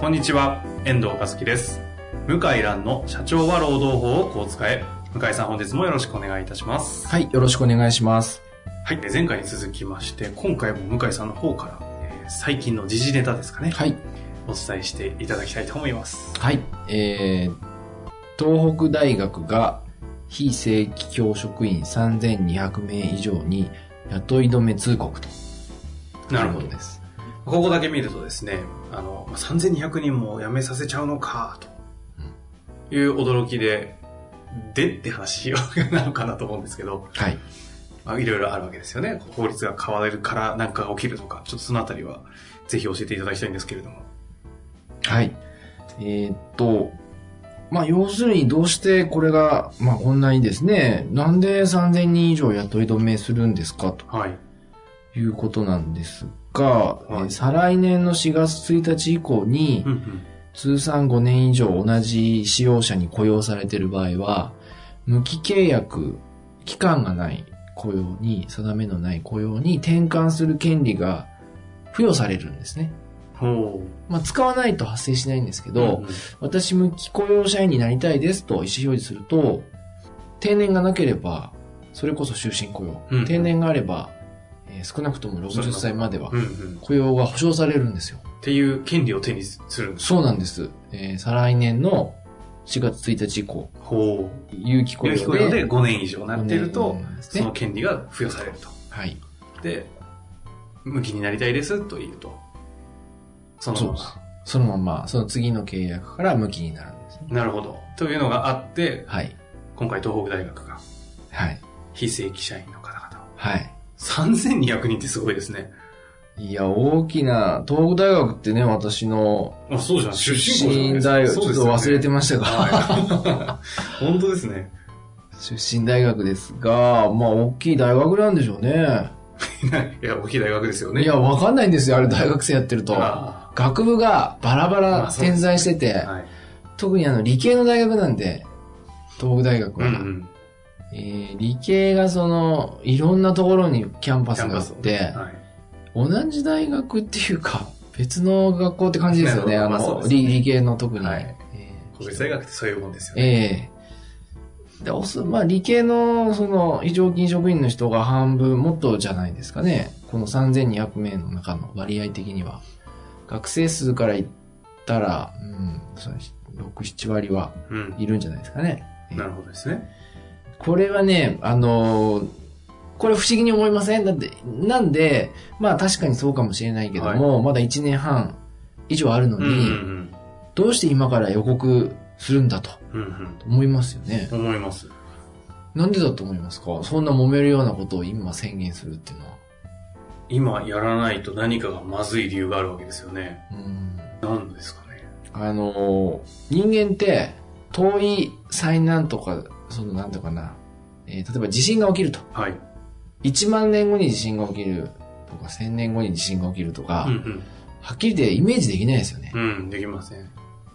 こんにちは、遠藤和樹です。向井蘭の社長は労働法をこう使え。向井さん本日もよろしくお願いいたします。はい、よろしくお願いします。はい、で前回に続きまして、今回も向井さんの方から、えー最近の時事ネタですかね、はい、お伝えしていただきたいと思います。はい、えー、東北大学が非正規教職員3200名以上に雇い止め通告と。なるほどです。ここだけ見るとですね、あの、まあ3200人も辞めさせちゃうのか、という驚きで、でって話なのかなと思うんですけど、はい。まあ、いろいろあるわけですよね。法律が変わるから何かが起きるとか、ちょっとそのあたりはぜひ教えていただきたいんですけれども。はい。えーっと、まあ、要するにどうしてこれが、まあ、こんなにですね、なんで3000人以上雇い止めするんですかとはい。いうことなんですが、はいえー再来年の4月1日以降に、うんうん。通算5年以上同じ使用者に雇用されている場合は、無期契約、期間がない雇用に、定めのない雇用に転換する権利が付与されるんですね。ほまあ、使わないと発生しないんですけう。ど、んん私無期雇用社員になりたいですと意思表示すると、定年がなければ、それこそ終身雇用。うん定年があれば、えー少なくとも60歳まではうんうん。雇用が保障されるんですよ。っていう権利を手にするんです。そうなんです。えー再来年の4月1日以降、ほう。有期雇用で。有期雇用で5年以上なっていると5、年ですそのね。権利が付与されると。はい。で、無期になりたいですと言うと。そのまそうです。そのまま、その次の契約から無期になるんですね。ま。なるほど。というのがあって、はい。今回東北大学がはい。非正規社員の方々を。はい。3200人ってすごいですね。いや、大きな、東北大学ってね、私のあ、そうじゃん。出出身大学、ちょっと忘れてまましたが、はい。本当ですね。出身大学ですが、まあ、大きい大学なんでしょうね。いや、大きい大学ですよね。いや、わかんないんですよ、あれ大学生やってると。あ学部がバラバまラ点在してて、ーはい。特にあの、理系の大学なんで、東北大学は。うんうん。えー理系がその、いろんなところにキャンパスがあって、はい。同じ大学っていうか、別の学校って感じですよね。あの、まあね理理系の特に。はいえ国立大学ってそういうもんですよーね。ええで、おそ、まあ、理系の、その、非常勤職員の人が半分、もっとじゃないですかね。この3200名の中の割合的には。学生数から言ったら、うん、そう6、7割はうん。いるんじゃないですかね。えーなるほどですね。これはね、あのーこれ不思議に思いません？だって、なんで、まあ確かにそうかもしれないけども、まだ1年半以上あるのに、うんうんどうして今から予告するんだとうん。うん思いますよね。うん。思います。なんでだと思いますか？そんな揉めるようなことを今宣言するっていうのは。今やらないと何かがまずい理由があるわけですよね。うん何ですかね。あのー人間って、遠い災難とか、そのなんとかな、えー例えば地震が起きると。はい。1万年後に地震が起きるとか、1000年後に地震が起きるとか、うんはっきり言ってイメージできないですよね。うん。うん、できません。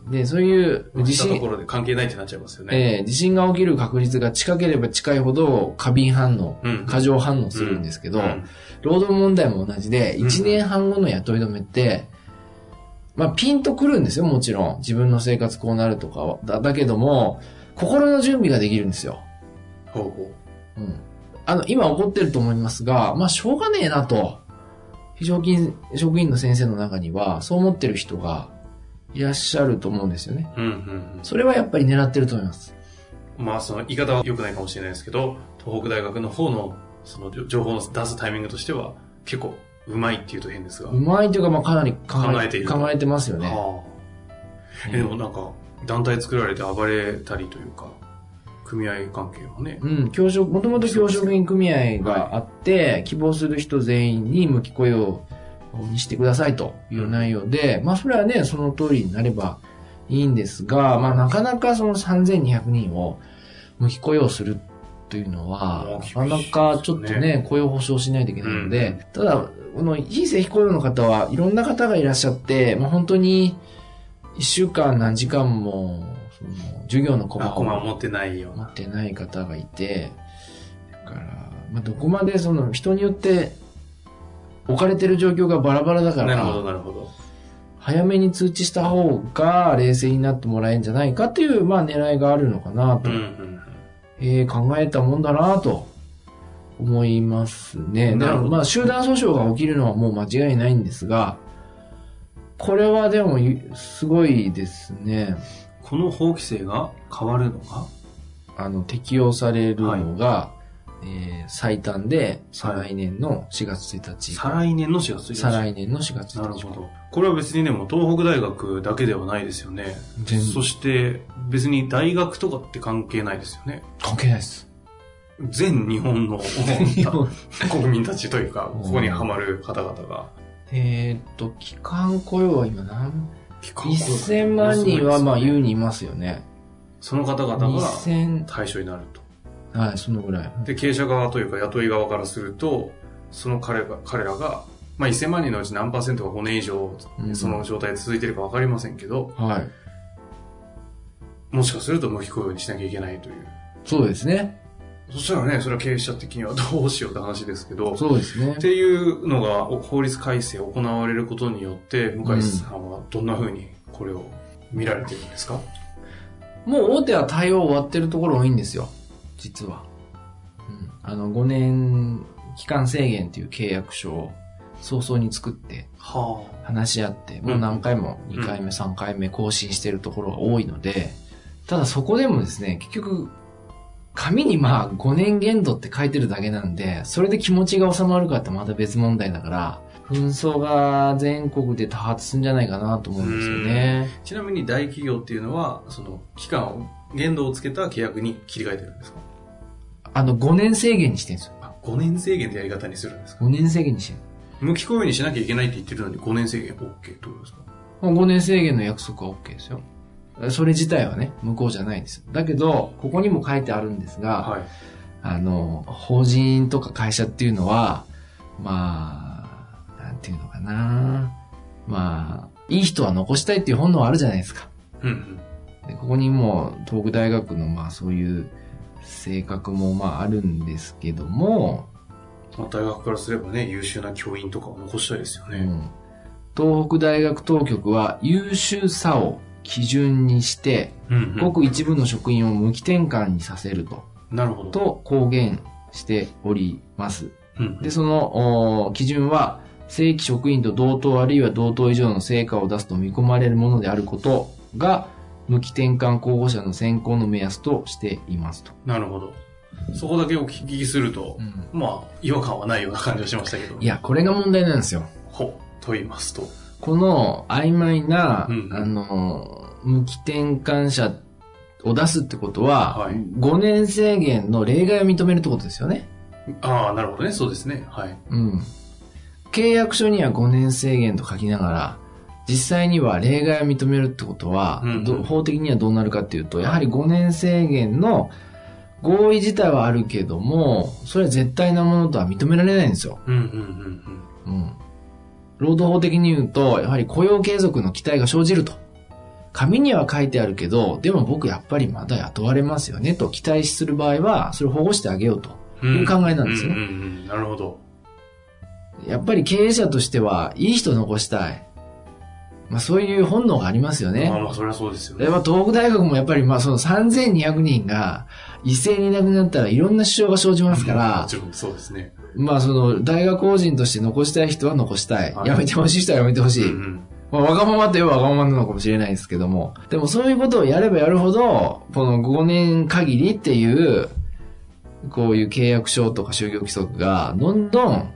で、そういう地震地したとこ、ろで関係ないってなっちゃいますよね。えー地震が起きる確率が近ければ近いほど過敏反応、うん。過剰反応するんですけど、うん労働問題も同じで、うん1年半後の雇い止めって、まあピンとくるんですよ、もちろん。自分の生活こうなるとかだけども、心の準備ができるんですよ。ほうほうん。あの、今起こってると思いますが、まあしょうがねえなと。非常勤職員の先生の中には、そう思ってる人がいらっしゃると思うんですよね。う。うんうんそれはやっぱり狙ってると思います。うん。まあ、その言い方は良くないかもしれないですけど、東北大学の方の、その情報の出すタイミングとしては、結構、うまいっていうと変ですが。うまいというか、まあかなり考考えていると考えてますよね。はあえでもなんか、団体作られて暴れたりというか、組合関係もね。うん、教職、もともと教職員組合があって、希望する人全員に無期雇用にしてくださいという内容で、まあそれはね、その通りになればいいんですが、まあなかなかその3200人を無期雇用するというのは、なかなかちょっとね、雇用保障しないといけないので、ただ、この非正規雇用の方はいろんな方がいらっしゃって、まあ本当に一週間何時間も、その授業のコマあ、コマを持ってないような。持ってない方がいて、だから、まあ、どこまでその人によって置かれてる状況がバラバラだかなるほど、ら、なるほど。早めに通知した方が冷静になってもらえるんじゃないかっていう、まあ狙いがあるのかなと、うん、うん。えー考えたもんだなと思いますね。でなるほどもまあ集団訴訟が起きるのはもう間違いないんですが、これはでもすごいですね。この法規制が変わるのが？あの、適用されるのが、えー最短で、再来年の4月1日。再来年の4月1日。再来年の4月1日。なるほど。これは別にね、もう東北大学だけではないですよね。全そして、別に大学とかって関係ないですよね。関係ないです。全日本の 国民たちというか、ここにハマる方々が。えーっと、期間雇用は今何？期間雇用 ?1000 万人はまあ優にいますよね。その方々が2000、対象になると。はい、そのぐらい。で、経営者側というか雇い側からすると、その彼が、彼らが、まあ1000万人のうち何パーセントが5年以上、うんその状態で続いてるかわかりませんけど、はい。もしかすると無期雇用にしなきゃいけないという。そうですね。そしたらね、それは経営者的にはどうしようって話ですけど、そうですねっ。ていうのが法律改正行われることによって、向井さんはどんな風にこれを見られてるんですか、もう大手は対応終わってるところ多いんですよ。実は。うん。あの、5年期間制限っていう契約書を早々に作って、は話し合って、もう何回も2回目、3回目更新してるところが多いので、ただそこでもですね、結局、紙にまあ5年限度って書いてるだけなんで、それで気持ちが収まるかってまた別問題だから、紛争が全国で多発するんじゃないかなと思うんですよね。ちなみに大企業っていうのは、その期間を、限度をつけた契約に切り替えてるんですか？あの5年制限にしてるんですよ。あ、5年制限でやり方にするんですか？5年制限にしてる。無期雇用にしなきゃいけないって言ってるのに5年制限 OK ってことですか？もう5年制限の約束は OK ですよ。それ自体はね、無効じゃないです。だけど、ここにも書いてあるんですが、はい。あの、法人とか会社っていうのは、まあ、なんていうのかな。まあ、いい人は残したいっていう本能あるじゃないですか。うんうん。でここにも、東北大学のまあそういう性格もまああるんですけども、まあ、大学からすればね、優秀な教員とかを残したいですよね。うん東北大学当局は優秀さを基準にして、うん、うん。ごく一部の職員を無期転換にさせると、なるほど。と公言しております。うん。で、そのお基準は、正規職員と同等あるいは同等以上の成果を出すと見込まれるものであることが、無期転換候補者の選考の目安としていますと。なるほど。そこだけお聞きすると、まあ、違和感はないような感じはしましたけど。いや、これが問題なんですよ。ほ、と言いますと。この曖昧な、うんあの、無期転換者を出すってことは、はい5年制限の例外を認めるってことですよね。ああ、なるほどね。そうですね。はい。うん。契約書には5年制限と書きながら、実際には例外を認めるってことは、うんうんど法的にはどうなるかっていうと、やはり5年制限の合意自体はあるけども、それは絶対なものとは認められないんですよ。うん、うん、うん、うん。労働法的に言うと、やはり雇用継続の期待が生じると。紙には書いてあるけど、でも僕やっぱりまだ雇われますよねと期待する場合は、それを保護してあげようとうん。いう考えなんですようん、うん、うん。なるほど。やっぱり経営者としては、いい人残したい。まあそういう本能がありますよね。まあまあ、それはそうですよねで。まあ東北大学もやっぱりまあその3200人が一斉にいなくなったらいろんな支障が生じますかもら、ちろんそうですね。まあその大学法人として残したい人は残したい。はいやめてほしい人はやめてほしい。うんうんまあ、わがままといえばわがままなのかもしれないですけども。でもそういうことをやればやるほど、この5年限りっていう、こういう契約書とか就業規則がどんどん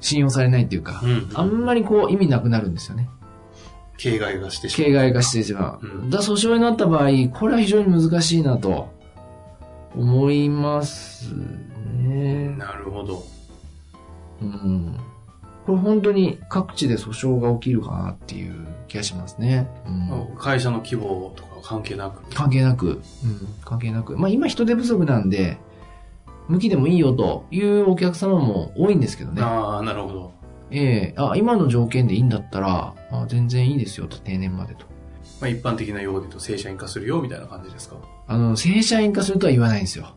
信用されないっていうか、うんあんまりこう意味なくなるんですよね。形骸がしてしまう。形骸化してしまう。うんだ訴訟になった場合、これは非常に難しいなと思いますね。なるほど。うん。これ本当に各地で訴訟が起きるかなっていう気がしますね。うん、会社の規模とかは関係なく？関係なく、うん、関係なく。まあ今人手不足なんで、向きでもいいよというお客様も多いんですけどね。ああ、なるほど。ええあ、今の条件でいいんだったら、あ全然いいですよと、定年までと。まあ一般的な用語で言うと正社員化するよみたいな感じですか？あの、正社員化するとは言わないんですよ。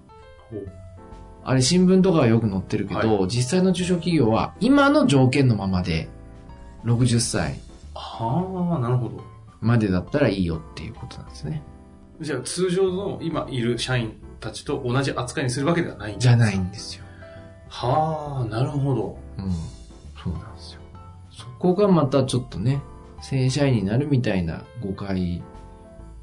あれ新聞とかはよく載ってるけど、実際の中小企業は今の条件のままで、60歳はあ、なるほど。までだったらいいよっていうことなんですね。じゃあ通常の今いる社員たちと同じ扱いにするわけではないんですじゃないんですよ。はあ、なるほど。うん。そうなんですよ。そこがまたちょっとね、正社員になるみたいな誤解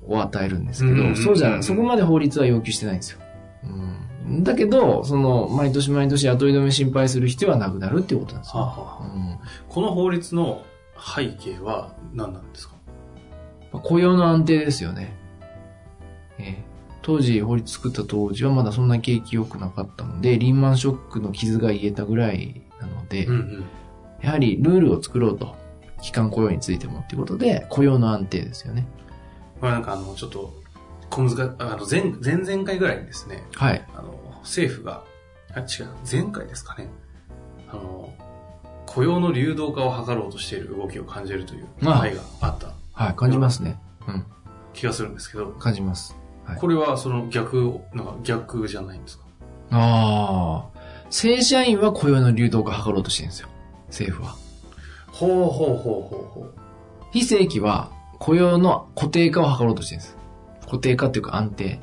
を与えるんですけど、うんうんうんそうじゃない。そこまで法律は要求してないんですよ。うん。だけど、その、毎年毎年雇い止め心配する必要はなくなるっていうことなんですよ。はあ、はあ、うんこの法律の背景は何なんですか？まあ雇用の安定ですよね。ええ当時、法律作った当時はまだそんな景気良くなかったので、リーマンショックの傷が癒えたぐらいなので、うんうん。やはりルールを作ろうと。期間雇用についてもっていうことで、雇用の安定ですよね。これなんかあの、ちょっと、小難か、あの、前、前々回ぐらいにですね、はい。あの、政府が、あ、違う、前回ですかね。あの、雇用の流動化を図ろうとしている動きを感じるというああ回があったはい、感じますね。うん、気がするんですけど、感じます。はいこれはその逆、なんか逆じゃないんですか？ああ。正社員は雇用の流動化を図ろうとしてるんですよ。政府は。ほうほうほうほうほ非正規は雇用の固定化を図ろうとしてるんです。固定化っていうか安定。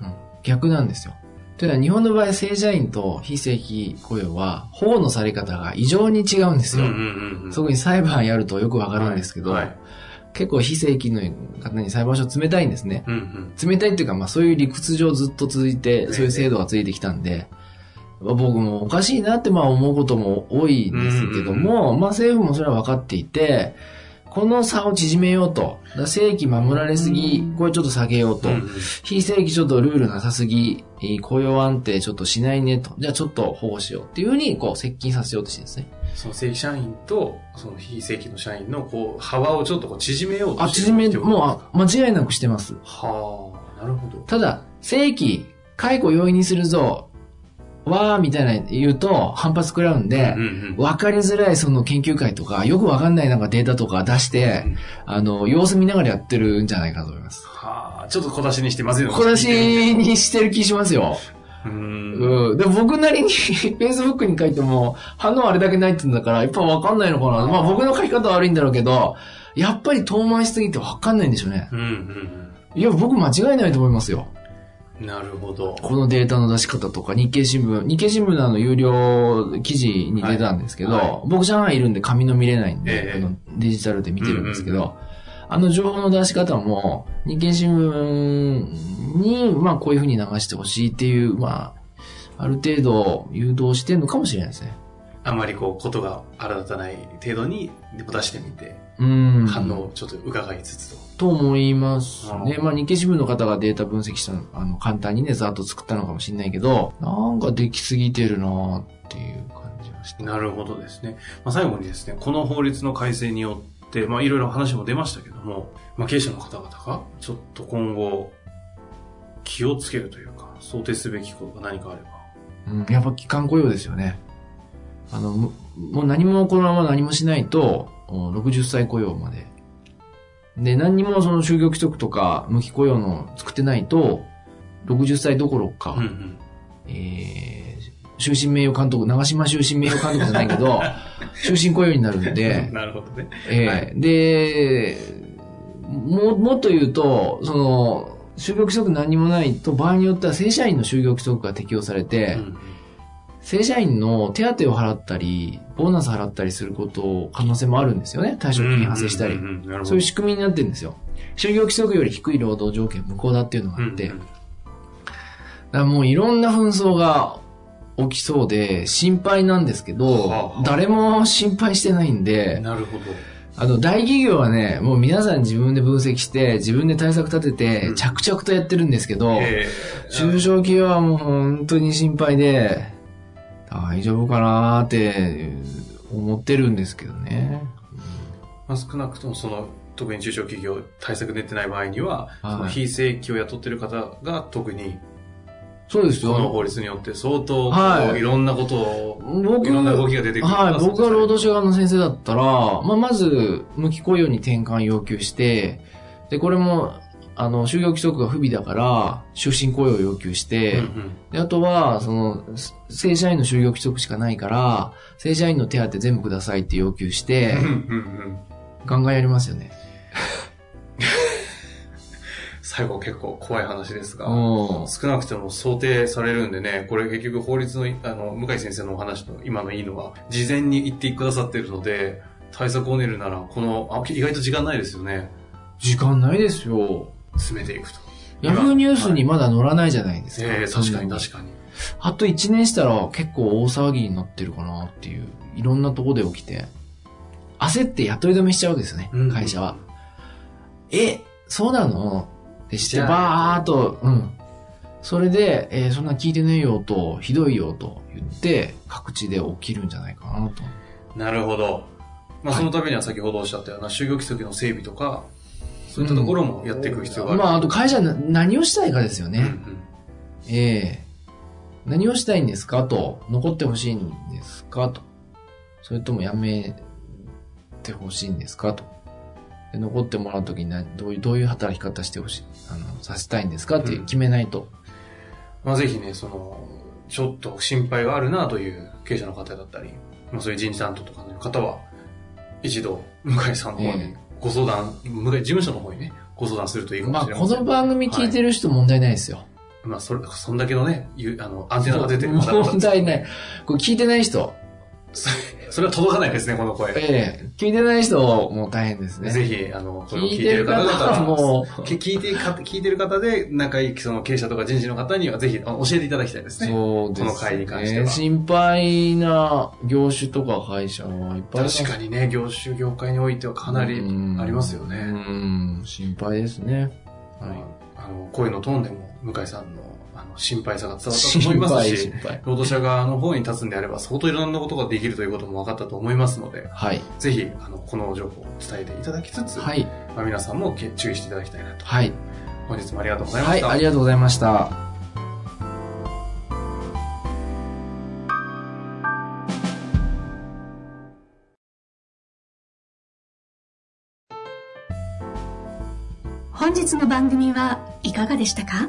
うん。逆なんですよ。というのは日本の場合正社員と非正規雇用は保護のされ方が異常に違うんですう。うよ。んうんうんうん。そこに裁判やるとよくわかるんですけど、はいはい結構非正規の方に裁判所冷たいんですね。うんうん。冷たいっていうか、まあそういう理屈上ずっと続いて、ねそういう制度が続いてきたんで、まあ僕もおかしいなってまあ思うことも多いんですけども、まあ政府もそれは分かっていて、この差を縮めようと。正規守られすぎ、これちょっと下げようと。非正規ちょっとルールなさすぎ、えー雇用安定ちょっとしないねと。じゃあちょっと保護しようっていうふうに、こう接近させようとしてるんですね。その正規社員と、その非正規の社員の、こう、幅をちょっとこう縮めようとあ、して縮め、ってこともうあ間違いなくしてます。はあ、なるほど。ただ、正規、解雇容易にするぞ、わーみたいな言うと反発食らうんでうん、うんわかりづらいその研究会とか、よくわかんないなんかデータとか出してうん、あの、様子見ながらやってるんじゃないかと思います。はあ、ちょっと小出しにしてまずいのか小出しにしてる気しますよ。うーん。うん。で、僕なりに Facebook に書いても、反応あれだけないって言うんだから、やっぱわかんないのかな。まあ僕の書き方は悪いんだろうけど、やっぱり遠回しすぎてわかんないんでしょうね。うんうんいや、僕間違いないと思いますよ。うん。なるほど。このデータの出し方とか、日経新聞、日経新聞のあの有料記事に出たんですけど、はいはい僕上海いるんで紙の見れないんで、ええあのデジタルで見てるんですけど、うんうんあの情報の出し方も、日経新聞に、まあこういうふうに流してほしいっていう、まあ、ある程度誘導してるのかもしれないですね。あまりこう、ことが荒立たない程度に出してみて、うん。反応をちょっと伺いつつと。と思いますね。うんまあ日経新聞の方がデータ分析したの、あの、簡単にね、ざっと作ったのかもしれないけど、なんかできすぎてるなーっていう感じがして。なるほどですね。まあ、最後にですね、この法律の改正によって、まあ、いろいろ話も出ましたけども、まあ、経営者の方々が、ちょっと今後、気をつけるというか、想定すべきことが何かあれば。うん、やっぱ期間雇用ですよね。あの、ももう何もこのまま何もしないと、お60歳雇用まで。で、何にもその就業規則とか無期雇用の作ってないと、60歳どころか、うんうん。えー、終身名誉監督、長島終身名誉監督じゃないけど、終身雇用になるんで、なるほどね。ええはいで、も、もっと言うと、その、就業規則何にもないと、場合によっては正社員の就業規則が適用されて、うんうん正社員の手当を払ったり、ボーナス払ったりすること、可能性もあるんですよね。退職金発生したりうん。うんうんなるほどそういう仕組みになってるんですよ。就業規則より低い労働条件無効だっていうのがあって、うんうんだからもういろんな紛争が起きそうで、心配なんですけど、はあはあ誰も心配してないんで、なるほど。あの、大企業はね、もう皆さん自分で分析して、自分で対策立てて、うん着々とやってるんですけど、え中小企業はもう本当に心配で、大丈夫かなーって思ってるんですけどね。まあ、少なくともその、特に中小企業対策出てない場合には、はいその非正規を雇ってる方が特に、そうですよ。その法律によって相当、はいいろんなことを、僕いろんな動きが出てくるはい、僕が労働者者側の先生だったら、まあ、まず、無期雇用に転換要求して、で、これも、あの、就業規則が不備だから、終身雇用を要求して、で、あとは、その、す正社員の就業規則しかないから、正社員の手当全部くださいって要求して、ガンガンやりますよね。最後結構怖い話ですが、うん少なくとも想定されるんでね、これ結局法律の、あの、向井先生のお話の今のいいのは、事前に言ってくださってるので、対策を練るなら、この、あ、意外と時間ないですよね。時間ないですよ。詰めていくと。ヤフーニュースにまだ載らないじゃないですか。ええ確かに確かに。あと1年したら結構大騒ぎになってるかなっていう、いろんなとこで起きて、焦って雇い止めしちゃうわけですよね、うん会社は。え、そうなの？ってして、じゃあバーっと、うん。それで、えーそんな聞いてねえよと、ひどいよと言って、各地で起きるんじゃないかなと。なるほど。まあ、はいそのためには先ほどおっしゃったような就業規則の整備とか、そういったところもやっていく必要がある。まあ、あと会社な何をしたいかですよね。うんうんええ何をしたいんですかと。残ってほしいんですかと。それともやめてほしいんですかと。で残ってもらうときになどういう、どういう働き方してほしい、あの、させたいんですかってうん決めないと。まあ、ぜひね、その、ちょっと心配があるなという経営者の方だったり、まあ、そういう人事担当とかの方は、一度、向井さんの方にえご相談、事務所の方にね、ご相談するといいかもまあ、しれません。この番組聞いてる人問題ないですよ。まあ、それ、そんだけのね、ゆあの、アンテナが出てる問題ない。これ聞いてない人。それは届かないですね、この声。ええ聞いてない人もう大変ですね。ぜひ、あの、これを聞聞いてる方々もう、き聞いてか、聞いてる方で、仲いい、その経営者とか人事の方には、ぜひ、教えていただきたいですね。そうですね。この会に関しては心配な業種とか会社はいっぱい確かにね、業種業界においてはかなりありますようね。ん、心配ですね。はい。あの、声のトーンでも、向井さんの、心配さが伝わったと思いますし。労働者側の方に立つんであれば、相当いろんなことができるということも分かったと思いますので、はい。ぜひ、あの、この情報を伝えていただきつつ、はい。まあ、皆さんもけ注意していただきたいなと。はい。本日もありがとうございまはい、した。ありがとうございました。本日の番組はいかがでしたか？